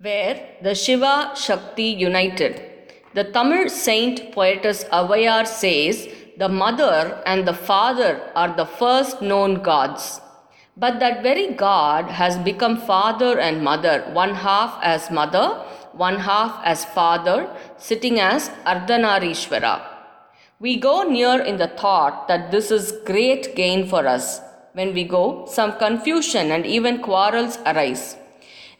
where the Shiva Shakti united. The Tamil saint poetess Avvaiyar says the mother and the father are the first known gods. But that very God has become father and mother, one half as mother, one half as father, sitting as Ardhanarishwara. We go near in the thought that this is great gain for us. When we go, some confusion and even quarrels arise.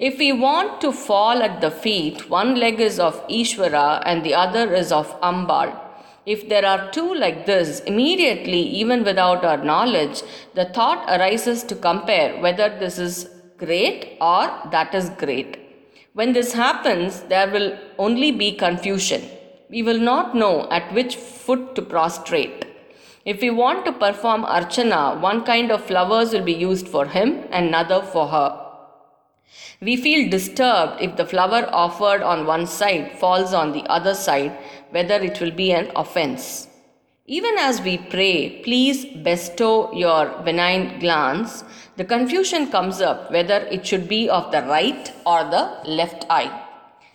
If we want to fall at the feet, one leg is of Ishvara and the other is of Ambal. If there are two like this, immediately, even without our knowledge, the thought arises to compare whether this is great or that is great. When this happens, there will only be confusion. We will not know at which foot to prostrate. If we want to perform archana, one kind of flowers will be used for him and another for her. We feel disturbed if the flower offered on one side falls on the other side, whether it will be an offense. Even as we pray, please bestow your benign glance, the confusion comes up whether it should be of the right or the left eye.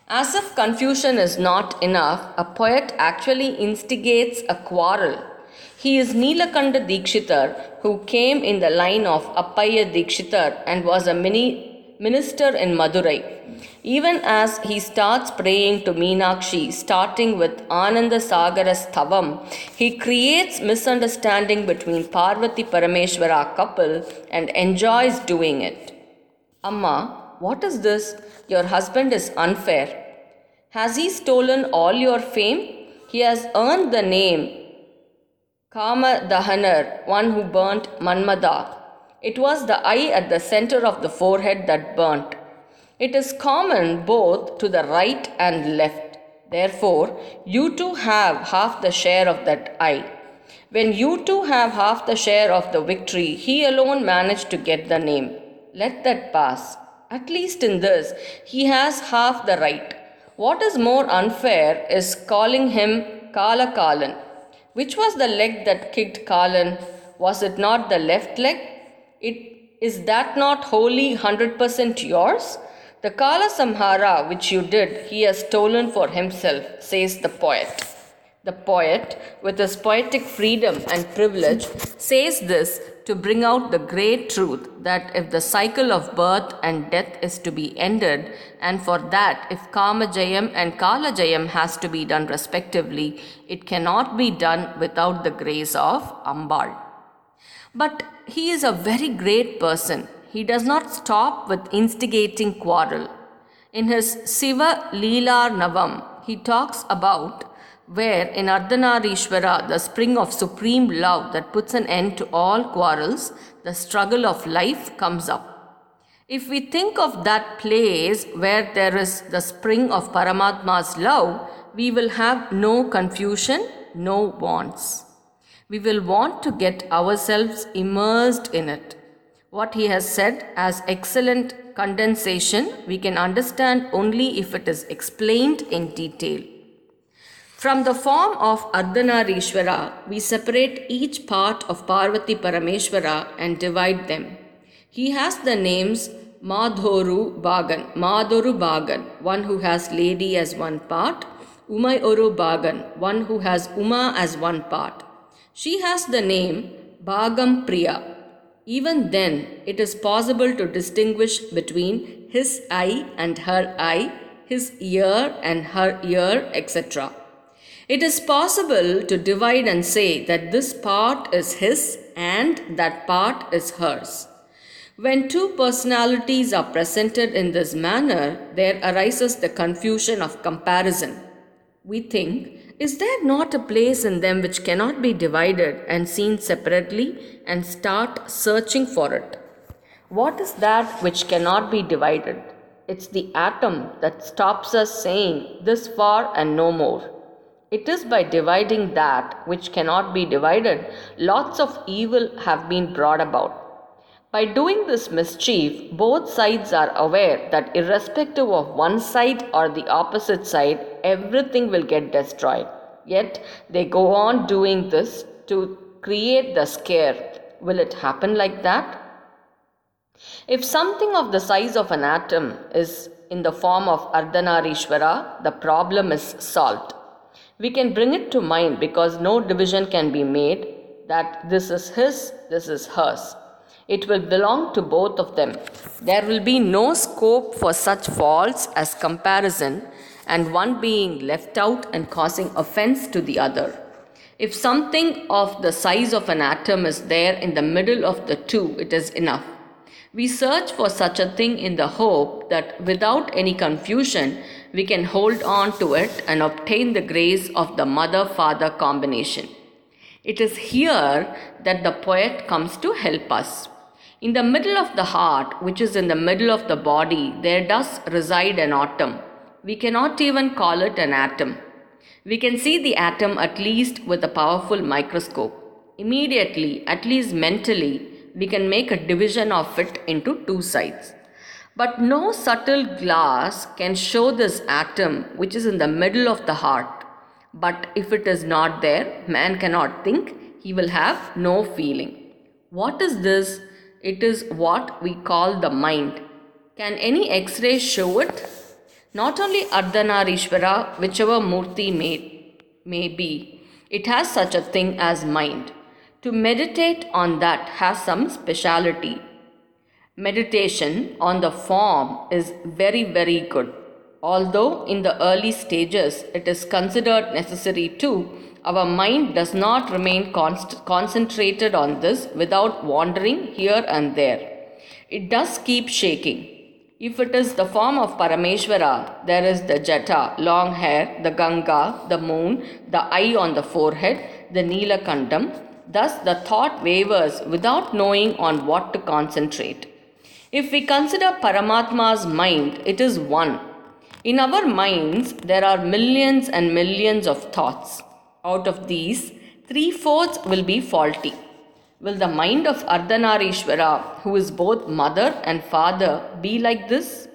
As if confusion is not enough, a poet actually instigates a quarrel. He is Nilakanda Dikshitar, who came in the line of Appaya Dikshitar and was a mini minister in Madurai. Even as he starts praying to Meenakshi, starting with Ananda Sagara Stavam, he creates misunderstanding between Parvati Parameshwara couple and enjoys doing it. Amma, what is this? Your husband is unfair. Has he stolen all your fame? He has earned the name Kama Dahanar, one who burnt Manmada, it was the eye at the center of the forehead that burnt. It is common both to the right and left. Therefore, you too have half the share of that eye. When you too have half the share of the victory, he alone managed to get the name. Let that pass. At least in this, he has half the right. What is more unfair is calling him Kala Kalan. Which was the leg that kicked Kalan? Was it not the left leg? It, is that not wholly 100% yours? The Kala Samhara which you did, he has stolen for himself, says the poet. The poet, with his poetic freedom and privilege, says this to bring out the great truth that if the cycle of birth and death is to be ended, and for that, if Kama Jayam and Kala Jayam has to be done respectively, it cannot be done without the grace of Ambal. But he is a very great person. He does not stop with instigating quarrel. In his Siva Leelarnavam, he talks about where in Ardhanarishwara, the spring of supreme love that puts an end to all quarrels, the struggle of life comes up. If we think of that place where there is the spring of Paramatma's love, we will have no confusion, no wants we will want to get ourselves immersed in it. What he has said as excellent condensation, we can understand only if it is explained in detail. From the form of Ardhanarishwara, we separate each part of Parvati Parameshwara and divide them. He has the names Madhoru Bagan, Madhoru Bagan, one who has lady as one part, Umayoru Bagan, one who has Uma as one part. She has the name Bhagam Priya. Even then, it is possible to distinguish between his eye and her eye, his ear and her ear, etc. It is possible to divide and say that this part is his and that part is hers. When two personalities are presented in this manner, there arises the confusion of comparison. We think is there not a place in them which cannot be divided and seen separately and start searching for it? What is that which cannot be divided? It's the atom that stops us saying this far and no more. It is by dividing that which cannot be divided, lots of evil have been brought about. By doing this mischief, both sides are aware that irrespective of one side or the opposite side, everything will get destroyed. Yet they go on doing this to create the scare. Will it happen like that? If something of the size of an atom is in the form of Ardhanarishvara, the problem is solved. We can bring it to mind because no division can be made that this is his, this is hers. It will belong to both of them. There will be no scope for such faults as comparison and one being left out and causing offense to the other. If something of the size of an atom is there in the middle of the two, it is enough. We search for such a thing in the hope that without any confusion, we can hold on to it and obtain the grace of the mother father combination. It is here that the poet comes to help us. In the middle of the heart, which is in the middle of the body, there does reside an atom. We cannot even call it an atom. We can see the atom at least with a powerful microscope. Immediately, at least mentally, we can make a division of it into two sides. But no subtle glass can show this atom which is in the middle of the heart. But if it is not there, man cannot think, he will have no feeling. What is this? It is what we call the mind. Can any x ray show it? Not only Ardhanarishvara, whichever Murti may, may be, it has such a thing as mind. To meditate on that has some speciality. Meditation on the form is very, very good. Although in the early stages it is considered necessary too, our mind does not remain const- concentrated on this without wandering here and there. It does keep shaking. If it is the form of Parameshwara, there is the Jata, long hair, the Ganga, the moon, the eye on the forehead, the Neelakandam, Thus, the thought wavers without knowing on what to concentrate. If we consider Paramatma's mind, it is one. In our minds, there are millions and millions of thoughts. Out of these, three fourths will be faulty. Will the mind of Ardhanarishwara, who is both mother and father, be like this?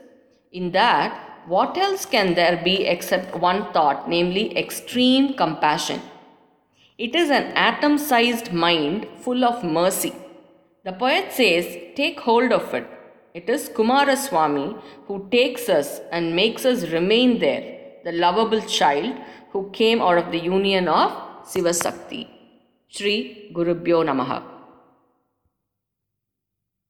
In that, what else can there be except one thought, namely extreme compassion? It is an atom sized mind full of mercy. The poet says, Take hold of it. It is Kumaraswamy who takes us and makes us remain there, the lovable child who came out of the union of Sivasakti. Sri Gurubhyo Namaha.